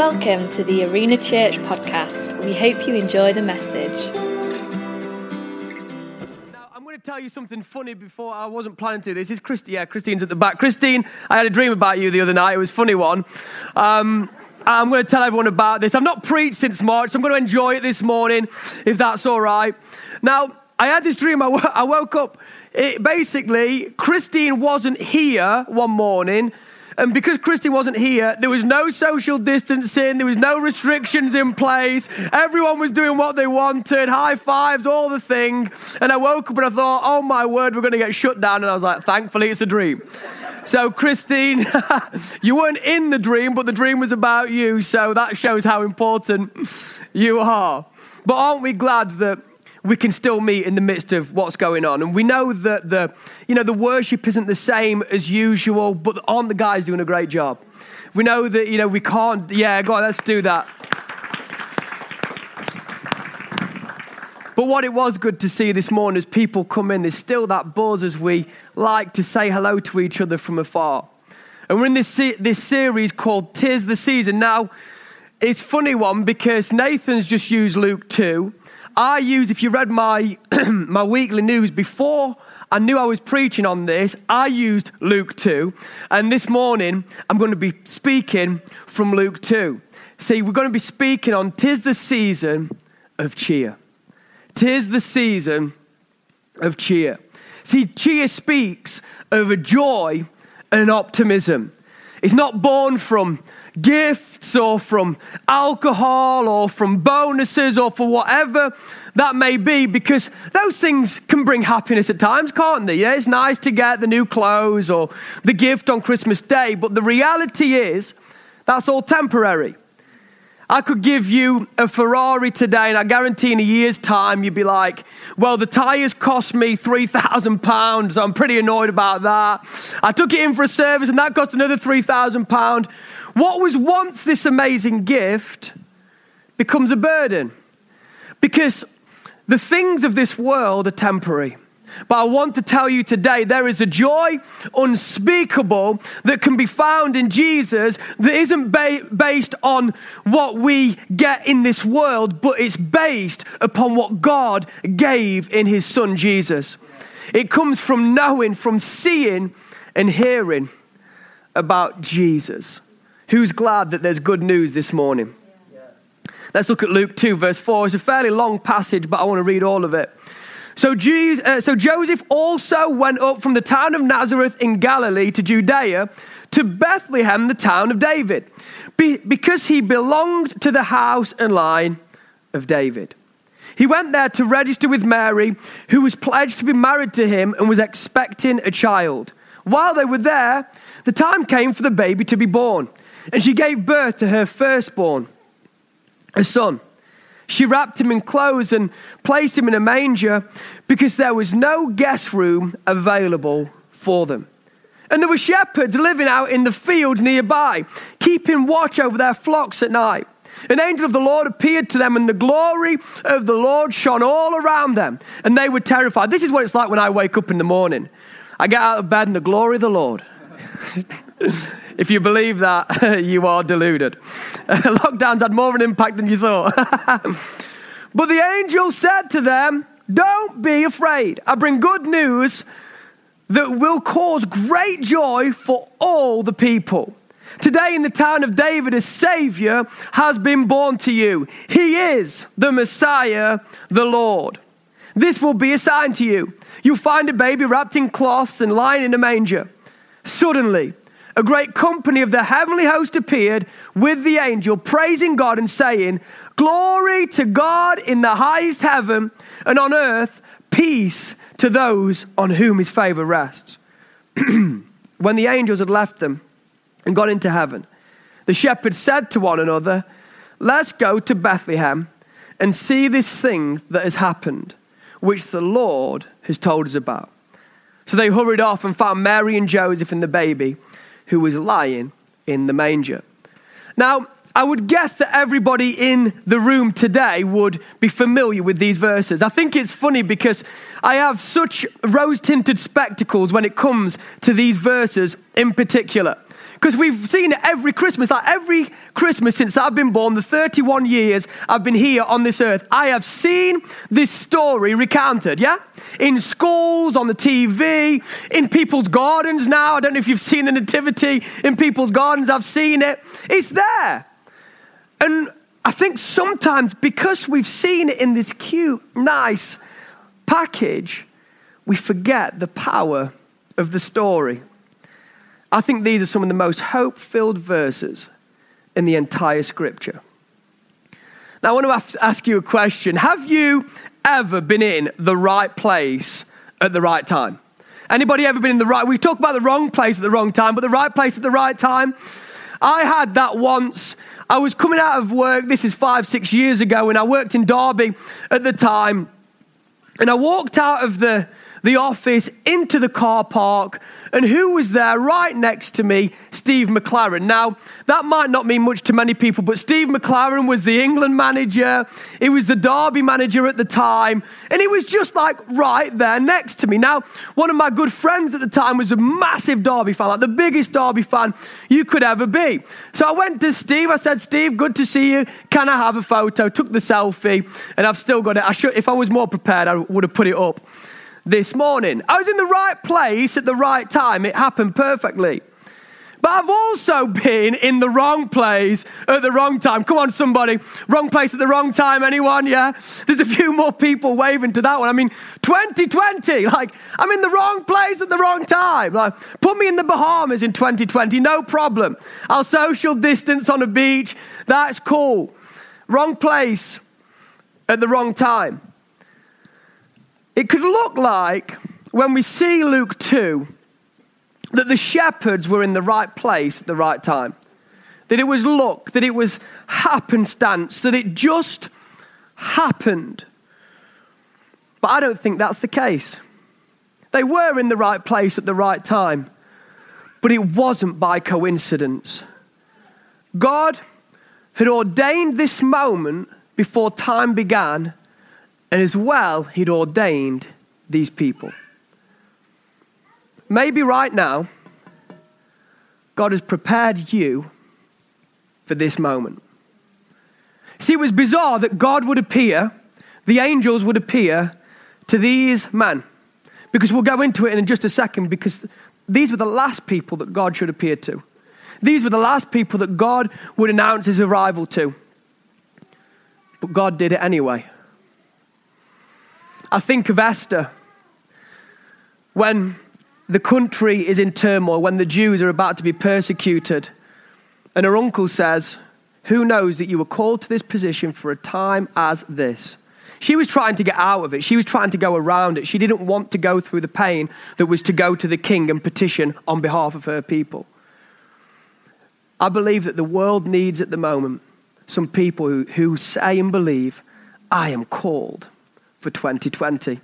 Welcome to the Arena Church podcast. We hope you enjoy the message. Now, I'm going to tell you something funny before I wasn't planning to. This is Christine. Yeah, Christine's at the back. Christine, I had a dream about you the other night. It was a funny one. Um, I'm going to tell everyone about this. I've not preached since March, so I'm going to enjoy it this morning, if that's all right. Now, I had this dream. I, w- I woke up. It, basically, Christine wasn't here one morning. And because Christy wasn't here, there was no social distancing, there was no restrictions in place. Everyone was doing what they wanted, high fives, all the thing. And I woke up and I thought, oh my word, we're going to get shut down. And I was like, thankfully, it's a dream. So, Christine, you weren't in the dream, but the dream was about you. So that shows how important you are. But aren't we glad that we can still meet in the midst of what's going on. And we know that the, you know, the worship isn't the same as usual, but aren't the guys doing a great job? We know that, you know, we can't, yeah, go on, let's do that. But what it was good to see this morning as people come in, there's still that buzz as we like to say hello to each other from afar. And we're in this, this series called Tis the Season. Now, it's funny one because Nathan's just used Luke 2 I used, if you read my, my weekly news before I knew I was preaching on this, I used Luke 2. And this morning, I'm going to be speaking from Luke 2. See, we're going to be speaking on Tis the season of cheer. Tis the season of cheer. See, cheer speaks of a joy and an optimism. It's not born from gifts or from alcohol or from bonuses or for whatever that may be because those things can bring happiness at times, can't they? Yeah, it's nice to get the new clothes or the gift on Christmas Day, but the reality is that's all temporary. I could give you a Ferrari today, and I guarantee in a year's time, you'd be like, Well, the tyres cost me £3,000. I'm pretty annoyed about that. I took it in for a service, and that cost another £3,000. What was once this amazing gift becomes a burden because the things of this world are temporary. But I want to tell you today there is a joy unspeakable that can be found in Jesus that isn't ba- based on what we get in this world, but it's based upon what God gave in His Son Jesus. It comes from knowing, from seeing, and hearing about Jesus. Who's glad that there's good news this morning? Let's look at Luke 2, verse 4. It's a fairly long passage, but I want to read all of it. So, Jesus, uh, so Joseph also went up from the town of Nazareth in Galilee to Judea to Bethlehem, the town of David, be, because he belonged to the house and line of David. He went there to register with Mary, who was pledged to be married to him and was expecting a child. While they were there, the time came for the baby to be born. And she gave birth to her firstborn, a son. She wrapped him in clothes and placed him in a manger because there was no guest room available for them. And there were shepherds living out in the fields nearby, keeping watch over their flocks at night. An angel of the Lord appeared to them, and the glory of the Lord shone all around them, and they were terrified. This is what it's like when I wake up in the morning. I get out of bed, and the glory of the Lord. If you believe that, you are deluded. Lockdowns had more of an impact than you thought. but the angel said to them, Don't be afraid. I bring good news that will cause great joy for all the people. Today, in the town of David, a Savior has been born to you. He is the Messiah, the Lord. This will be a sign to you. You'll find a baby wrapped in cloths and lying in a manger. Suddenly, a great company of the heavenly host appeared with the angel, praising God and saying, Glory to God in the highest heaven, and on earth, peace to those on whom his favor rests. when the angels had left them and gone into heaven, the shepherds said to one another, Let's go to Bethlehem and see this thing that has happened, which the Lord has told us about. So they hurried off and found Mary and Joseph and the baby who was lying in the manger. Now, I would guess that everybody in the room today would be familiar with these verses. I think it's funny because I have such rose tinted spectacles when it comes to these verses in particular. Because we've seen it every Christmas. Like every Christmas since I've been born, the 31 years I've been here on this earth, I have seen this story recounted, yeah? In schools, on the TV, in people's gardens now. I don't know if you've seen the nativity in people's gardens. I've seen it. It's there. And I think sometimes because we've seen it in this cute, nice package, we forget the power of the story. I think these are some of the most hope filled verses in the entire scripture. Now, I want to ask you a question. Have you ever been in the right place at the right time? Anybody ever been in the right? We talk about the wrong place at the wrong time, but the right place at the right time. I had that once. I was coming out of work. This is five, six years ago, and I worked in Derby at the time. And I walked out of the the office, into the car park, and who was there right next to me? Steve McClaren. Now, that might not mean much to many people, but Steve McClaren was the England manager, he was the Derby manager at the time, and he was just like right there next to me. Now, one of my good friends at the time was a massive Derby fan, like the biggest Derby fan you could ever be. So I went to Steve, I said, Steve, good to see you. Can I have a photo? Took the selfie, and I've still got it. I should, if I was more prepared, I would have put it up this morning. I was in the right place at the right time. It happened perfectly. But I've also been in the wrong place at the wrong time. Come on, somebody. Wrong place at the wrong time, anyone? Yeah? There's a few more people waving to that one. I mean, 2020, like, I'm in the wrong place at the wrong time. Like, put me in the Bahamas in 2020, no problem. I'll social distance on a beach. That's cool. Wrong place at the wrong time. It could look like when we see Luke 2 that the shepherds were in the right place at the right time. That it was luck, that it was happenstance, that it just happened. But I don't think that's the case. They were in the right place at the right time, but it wasn't by coincidence. God had ordained this moment before time began and as well, he'd ordained these people. Maybe right now, God has prepared you for this moment. See, it was bizarre that God would appear, the angels would appear to these men. Because we'll go into it in just a second, because these were the last people that God should appear to. These were the last people that God would announce his arrival to. But God did it anyway. I think of Esther when the country is in turmoil, when the Jews are about to be persecuted, and her uncle says, Who knows that you were called to this position for a time as this? She was trying to get out of it. She was trying to go around it. She didn't want to go through the pain that was to go to the king and petition on behalf of her people. I believe that the world needs at the moment some people who, who say and believe, I am called for 2020.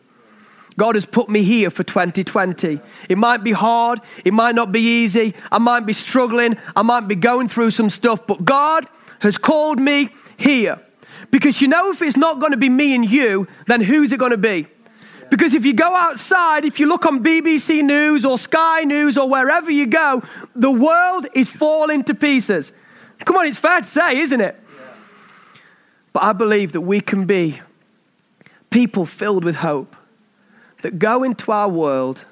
God has put me here for 2020. It might be hard, it might not be easy, I might be struggling, I might be going through some stuff, but God has called me here. Because you know, if it's not going to be me and you, then who's it going to be? Because if you go outside, if you look on BBC News or Sky News or wherever you go, the world is falling to pieces. Come on, it's fair to say, isn't it? But I believe that we can be people filled with hope that go into our world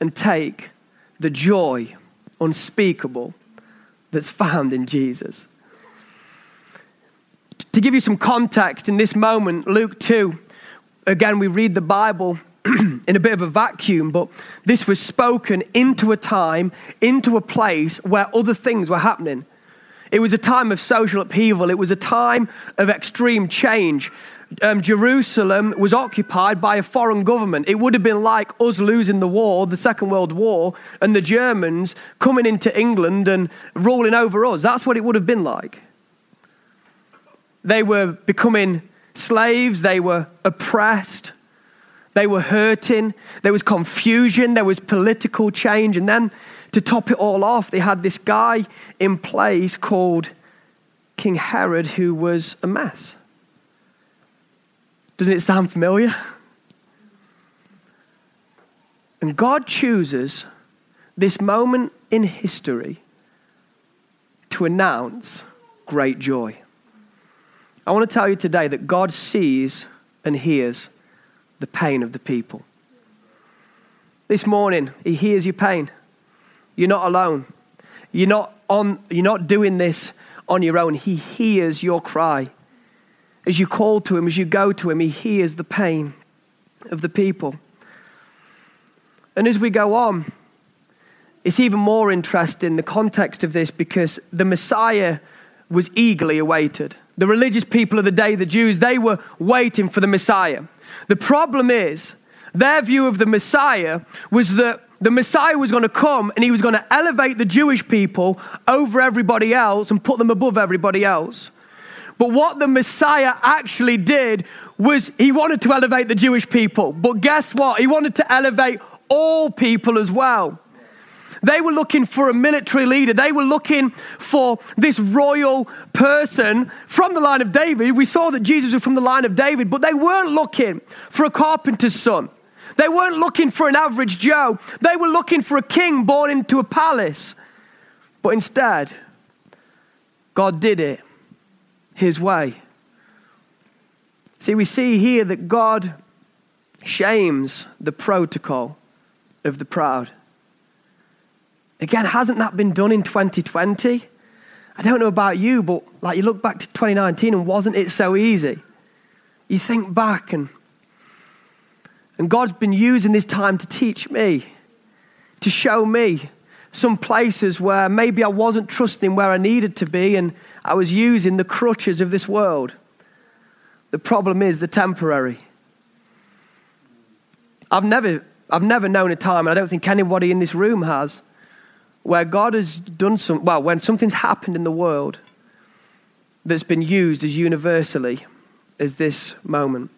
and take the joy unspeakable that's found in Jesus. To give you some context in this moment, Luke 2, again, we read the Bible in a bit of a vacuum, but this was spoken into a time, into a place where other things were happening. It was a time of social upheaval. It was a time of extreme change um, Jerusalem was occupied by a foreign government. It would have been like us losing the war, the Second World War, and the Germans coming into England and ruling over us. That's what it would have been like. They were becoming slaves, they were oppressed, they were hurting, there was confusion, there was political change, and then to top it all off, they had this guy in place called King Herod who was a mess. Doesn't it sound familiar? And God chooses this moment in history to announce great joy. I want to tell you today that God sees and hears the pain of the people. This morning, He hears your pain. You're not alone. You're not, on, you're not doing this on your own. He hears your cry. As you call to Him, as you go to Him, He hears the pain of the people. And as we go on, it's even more interesting the context of this because the Messiah was eagerly awaited. The religious people of the day, the Jews, they were waiting for the Messiah. The problem is, their view of the Messiah was that the Messiah was going to come and he was going to elevate the Jewish people over everybody else and put them above everybody else. But what the Messiah actually did was he wanted to elevate the Jewish people. But guess what? He wanted to elevate all people as well. They were looking for a military leader. They were looking for this royal person from the line of David. We saw that Jesus was from the line of David, but they weren't looking for a carpenter's son. They weren't looking for an average Joe. They were looking for a king born into a palace. But instead, God did it his way. See, we see here that God shames the protocol of the proud. Again, hasn't that been done in 2020? I don't know about you, but like you look back to 2019 and wasn't it so easy? You think back and and God's been using this time to teach me, to show me some places where maybe I wasn't trusting where I needed to be and I was using the crutches of this world. The problem is the temporary. I've never, I've never known a time, and I don't think anybody in this room has, where God has done some, well, when something's happened in the world that's been used as universally as this moment.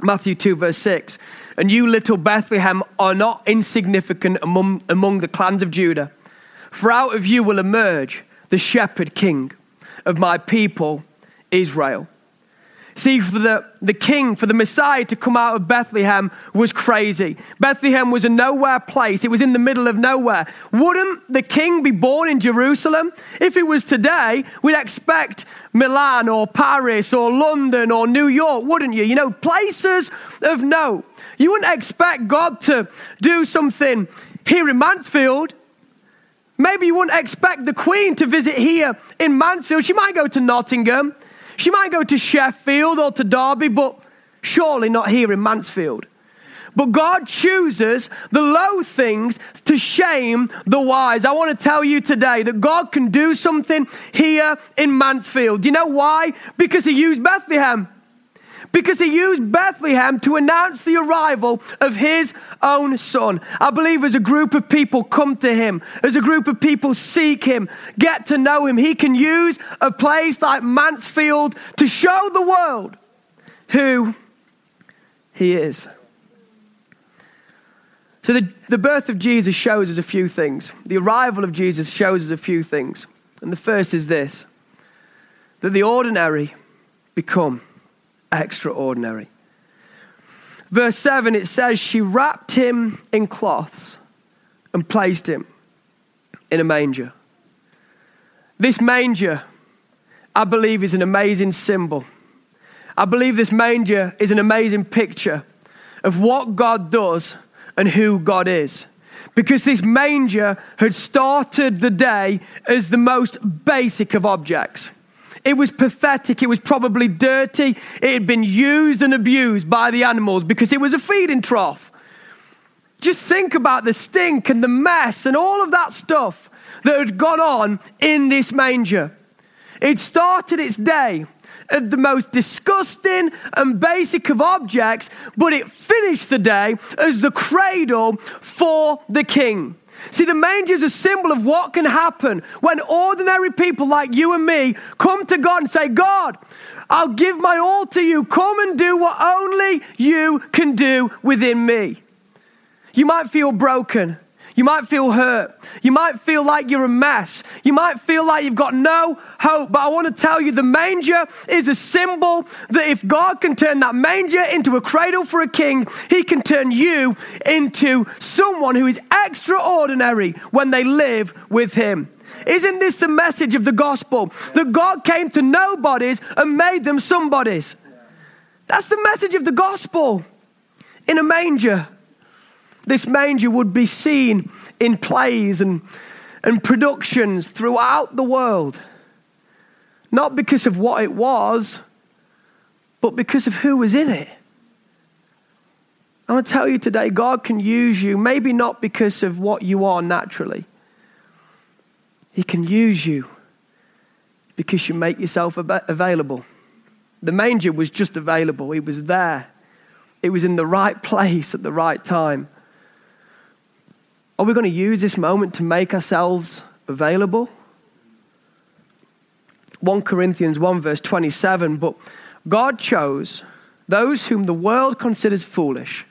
Matthew 2, verse 6. And you, little Bethlehem, are not insignificant among, among the clans of Judah, for out of you will emerge the shepherd king of my people, Israel. See, for the, the king, for the Messiah to come out of Bethlehem was crazy. Bethlehem was a nowhere place, it was in the middle of nowhere. Wouldn't the king be born in Jerusalem? If it was today, we'd expect Milan or Paris or London or New York, wouldn't you? You know, places of note. You wouldn't expect God to do something here in Mansfield. Maybe you wouldn't expect the Queen to visit here in Mansfield. She might go to Nottingham. She might go to Sheffield or to Derby, but surely not here in Mansfield. But God chooses the low things to shame the wise. I want to tell you today that God can do something here in Mansfield. Do you know why? Because He used Bethlehem because he used Bethlehem to announce the arrival of his own son. I believe as a group of people come to him, as a group of people seek him, get to know him, he can use a place like Mansfield to show the world who he is. So, the, the birth of Jesus shows us a few things. The arrival of Jesus shows us a few things. And the first is this that the ordinary become extraordinary. Verse 7, it says, She wrapped him in cloths and placed him in a manger. This manger, I believe, is an amazing symbol. I believe this manger is an amazing picture of what God does and who God is. Because this manger had started the day as the most basic of objects. It was pathetic. It was probably dirty. It had been used and abused by the animals because it was a feeding trough. Just think about the stink and the mess and all of that stuff that had gone on in this manger. It started its day at the most disgusting and basic of objects, but it finished the day as the cradle for the king. See, the manger is a symbol of what can happen when ordinary people like you and me come to God and say, God, I'll give my all to you. Come and do what only you can do within me. You might feel broken. You might feel hurt. You might feel like you're a mess. You might feel like you've got no hope. But I want to tell you the manger is a symbol that if God can turn that manger into a cradle for a king, he can turn you into someone who is extraordinary when they live with him. Isn't this the message of the gospel? That God came to nobodies and made them somebodies. That's the message of the gospel in a manger. This manger would be seen in plays and, and productions throughout the world, not because of what it was, but because of who was in it. I want to tell you today, God can use you, maybe not because of what you are naturally. He can use you because you make yourself available. The manger was just available, it was there, it was in the right place at the right time. Are we going to use this moment to make ourselves available? 1 Corinthians 1, verse 27 But God chose those whom the world considers foolish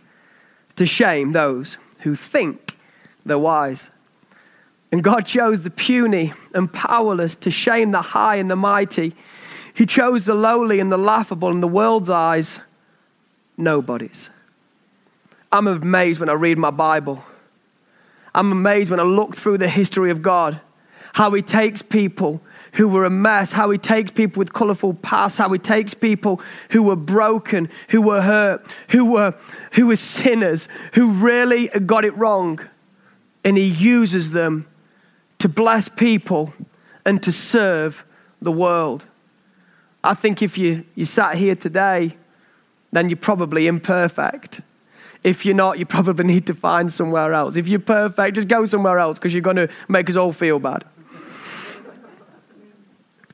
to shame those who think they're wise. And God chose the puny and powerless to shame the high and the mighty. He chose the lowly and the laughable in the world's eyes, nobodies. I'm amazed when I read my Bible. I'm amazed when I look through the history of God, how He takes people who were a mess, how He takes people with colorful past, how He takes people who were broken, who were hurt, who were, who were sinners, who really got it wrong, and He uses them to bless people and to serve the world. I think if you, you sat here today, then you're probably imperfect. If you're not, you probably need to find somewhere else. If you're perfect, just go somewhere else because you're going to make us all feel bad.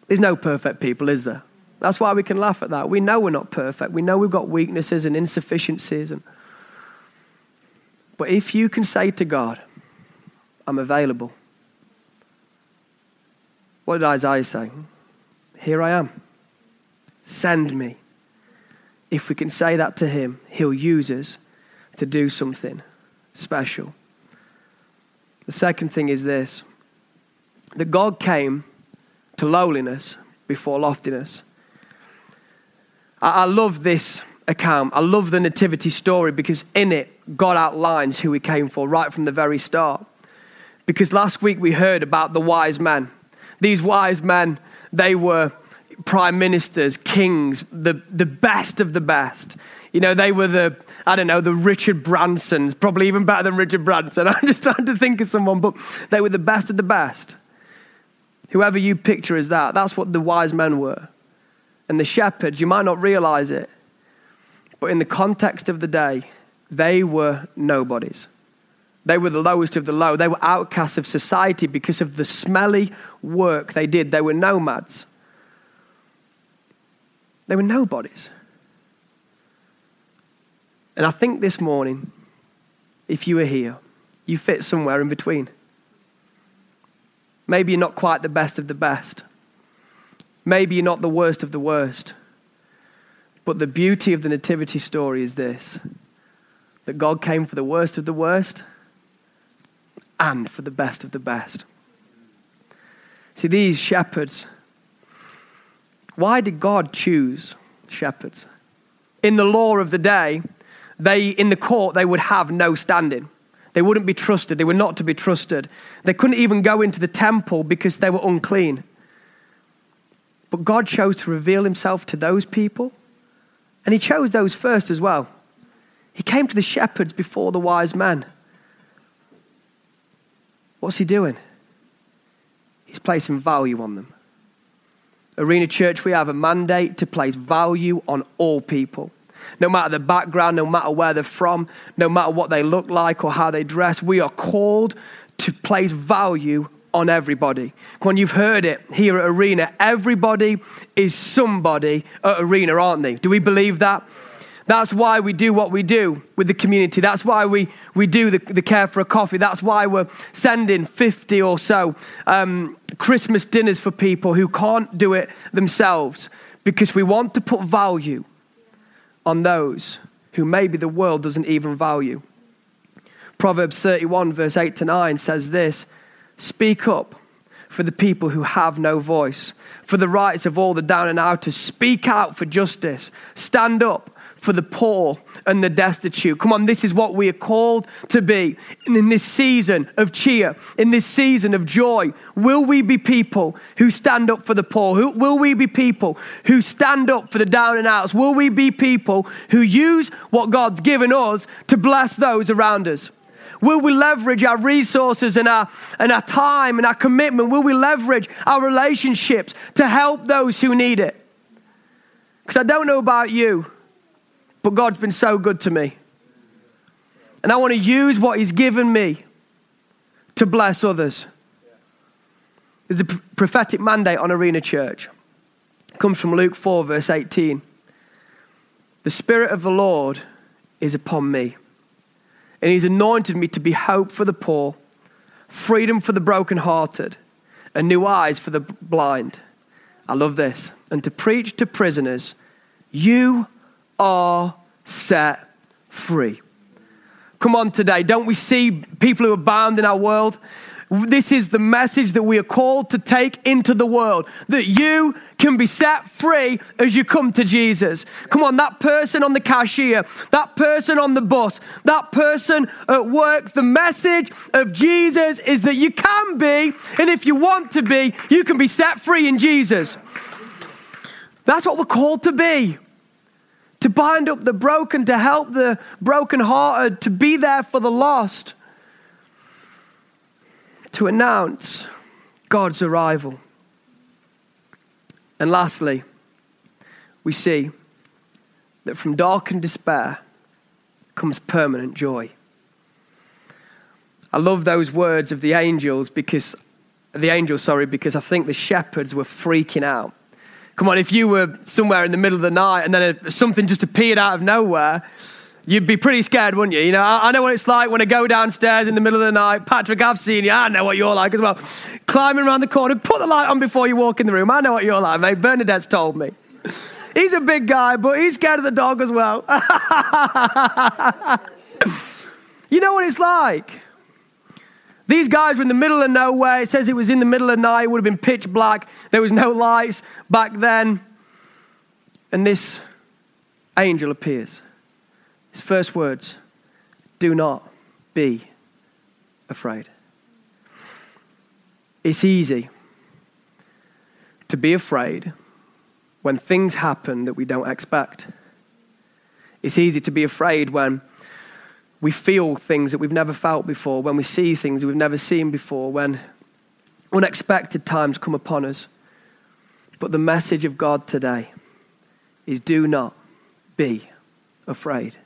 There's no perfect people, is there? That's why we can laugh at that. We know we're not perfect. We know we've got weaknesses and insufficiencies. And... But if you can say to God, I'm available, what did Isaiah say? Here I am. Send me. If we can say that to him, he'll use us to do something special. The second thing is this that God came to lowliness before loftiness. I, I love this account. I love the nativity story because in it, God outlines who he came for right from the very start. Because last week we heard about the wise men. These wise men, they were prime ministers, kings, the, the best of the best. You know, they were the, I don't know, the Richard Bransons, probably even better than Richard Branson. I'm just trying to think of someone, but they were the best of the best. Whoever you picture as that, that's what the wise men were. And the shepherds, you might not realize it, but in the context of the day, they were nobodies. They were the lowest of the low. They were outcasts of society because of the smelly work they did. They were nomads. They were nobodies. And I think this morning, if you were here, you fit somewhere in between. Maybe you're not quite the best of the best. Maybe you're not the worst of the worst. But the beauty of the Nativity story is this that God came for the worst of the worst and for the best of the best. See, these shepherds, why did God choose shepherds? In the law of the day, they, in the court, they would have no standing. They wouldn't be trusted. They were not to be trusted. They couldn't even go into the temple because they were unclean. But God chose to reveal himself to those people, and he chose those first as well. He came to the shepherds before the wise men. What's he doing? He's placing value on them. Arena Church, we have a mandate to place value on all people. No matter the background, no matter where they're from, no matter what they look like or how they dress, we are called to place value on everybody. When you've heard it here at Arena, everybody is somebody at Arena, aren't they? Do we believe that? That's why we do what we do with the community. That's why we, we do the, the Care for a Coffee. That's why we're sending 50 or so um, Christmas dinners for people who can't do it themselves because we want to put value on those who maybe the world doesn't even value. Proverbs 31, verse 8 to 9 says this Speak up for the people who have no voice, for the rights of all the down and outers. Speak out for justice. Stand up for the poor and the destitute. Come on, this is what we are called to be in this season of cheer, in this season of joy. Will we be people who stand up for the poor? Who, will we be people who stand up for the down and outs? Will we be people who use what God's given us to bless those around us? Will we leverage our resources and our, and our time and our commitment? Will we leverage our relationships to help those who need it? Because I don't know about you, but God's been so good to me. And I want to use what He's given me to bless others. There's a prophetic mandate on Arena Church. It comes from Luke 4, verse 18. The Spirit of the Lord is upon me, and He's anointed me to be hope for the poor, freedom for the brokenhearted, and new eyes for the blind. I love this. And to preach to prisoners, you are set free. Come on today. Don't we see people who are bound in our world? This is the message that we are called to take into the world that you can be set free as you come to Jesus. Come on, that person on the cashier, that person on the bus, that person at work, the message of Jesus is that you can be, and if you want to be, you can be set free in Jesus. That's what we're called to be to bind up the broken, to help the brokenhearted, to be there for the lost, to announce God's arrival. And lastly, we see that from darkened despair comes permanent joy. I love those words of the angels because the angels, sorry, because I think the shepherds were freaking out Come on, if you were somewhere in the middle of the night and then something just appeared out of nowhere, you'd be pretty scared, wouldn't you? You know, I, know what it's like when I go downstairs in the middle of the night. Patrick, I've seen you. I know what you're like as well. Climbing around the corner, put the light on before you walk in the room. I know what you're like, mate. Bernadette's told me. He's a big guy, but he's scared of the dog as well. you know what it's like? These guys were in the middle of nowhere. It says it was in the middle of the night. It would have been pitch black. There was no lights back then. And this angel appears. His first words do not be afraid. It's easy to be afraid when things happen that we don't expect. It's easy to be afraid when we feel things that we've never felt before, when we see things that we've never seen before, when unexpected times come upon us. But the message of God today is do not be afraid.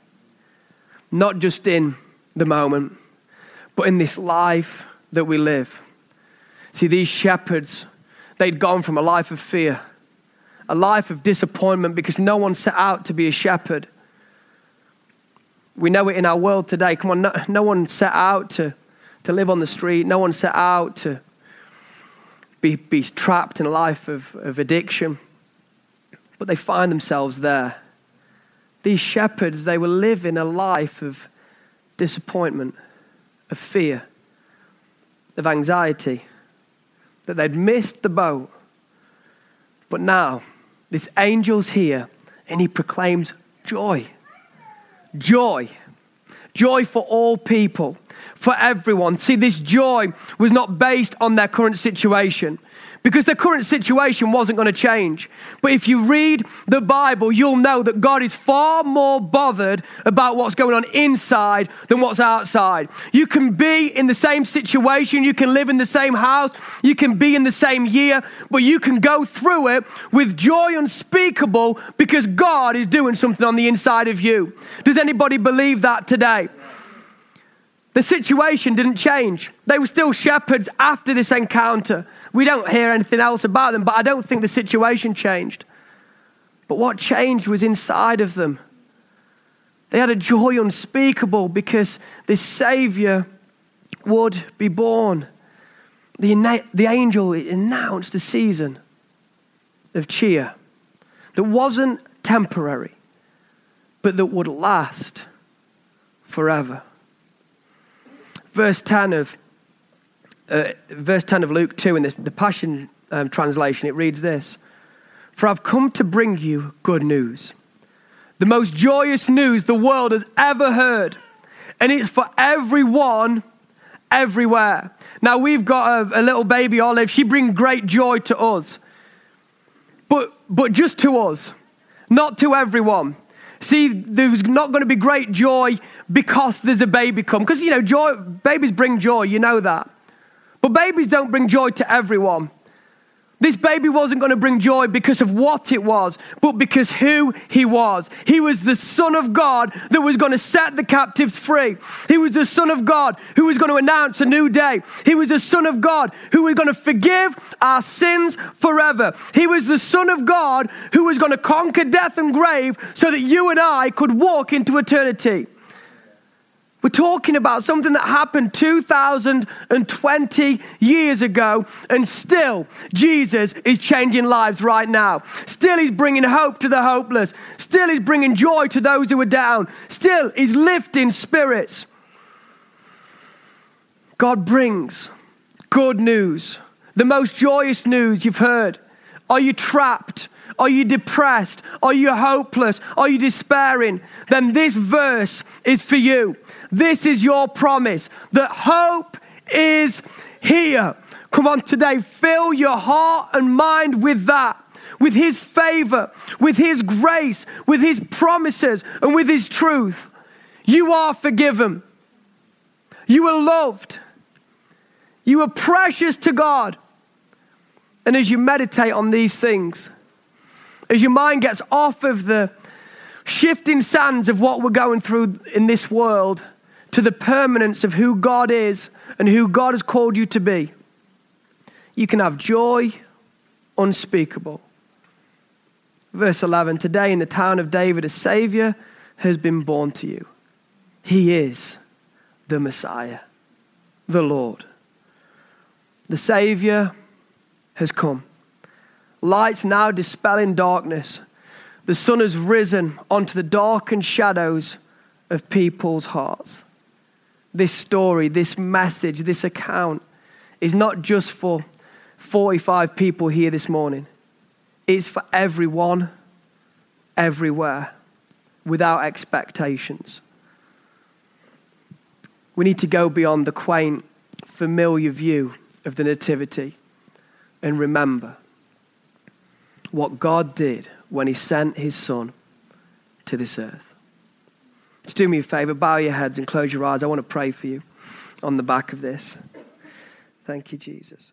Not just in the moment, but in this life that we live. See, these shepherds, they'd gone from a life of fear, a life of disappointment because no one set out to be a shepherd. We know it in our world today. Come on, no, no one set out to, to live on the street, no one set out to be, be trapped in a life of, of addiction, but they find themselves there. These shepherds, they were living a life of disappointment, of fear, of anxiety, that they'd missed the boat. But now, this angel's here and he proclaims joy joy. Joy for all people, for everyone. See, this joy was not based on their current situation because the current situation wasn't going to change. But if you read the Bible, you'll know that God is far more bothered about what's going on inside than what's outside. You can be in the same situation, you can live in the same house, you can be in the same year, but you can go through it with joy unspeakable because God is doing something on the inside of you. Does anybody believe that today? The situation didn't change. They were still shepherds after this encounter. We don't hear anything else about them, but I don't think the situation changed. But what changed was inside of them. They had a joy unspeakable because this Savior would be born. The, the angel announced a season of cheer that wasn't temporary, but that would last forever. Verse 10 of uh, verse 10 of Luke 2 in the, the Passion um, translation, it reads this For I've come to bring you good news. The most joyous news the world has ever heard. And it's for everyone, everywhere. Now, we've got a, a little baby, Olive. She brings great joy to us, but, but just to us, not to everyone. See, there's not going to be great joy because there's a baby come. Because, you know, joy, babies bring joy, you know that. But babies don't bring joy to everyone. This baby wasn't going to bring joy because of what it was, but because who he was. He was the Son of God that was going to set the captives free. He was the Son of God who was going to announce a new day. He was the Son of God who was going to forgive our sins forever. He was the Son of God who was going to conquer death and grave so that you and I could walk into eternity. We're talking about something that happened 2020 years ago, and still Jesus is changing lives right now. Still, He's bringing hope to the hopeless. Still, He's bringing joy to those who are down. Still, He's lifting spirits. God brings good news, the most joyous news you've heard. Are you trapped? Are you depressed? Are you hopeless? Are you despairing? Then this verse is for you. This is your promise that hope is here. Come on, today, fill your heart and mind with that, with His favor, with His grace, with His promises, and with His truth. You are forgiven. You are loved. You are precious to God. And as you meditate on these things, as your mind gets off of the shifting sands of what we're going through in this world to the permanence of who God is and who God has called you to be, you can have joy unspeakable. Verse 11 Today in the town of David, a Savior has been born to you. He is the Messiah, the Lord. The Savior has come. Light's now dispelling darkness. The sun has risen onto the darkened shadows of people's hearts. This story, this message, this account is not just for 45 people here this morning, it's for everyone, everywhere, without expectations. We need to go beyond the quaint, familiar view of the Nativity and remember what God did when He sent His Son to this earth. Just do me a favor, bow your heads and close your eyes. I want to pray for you on the back of this. Thank you, Jesus.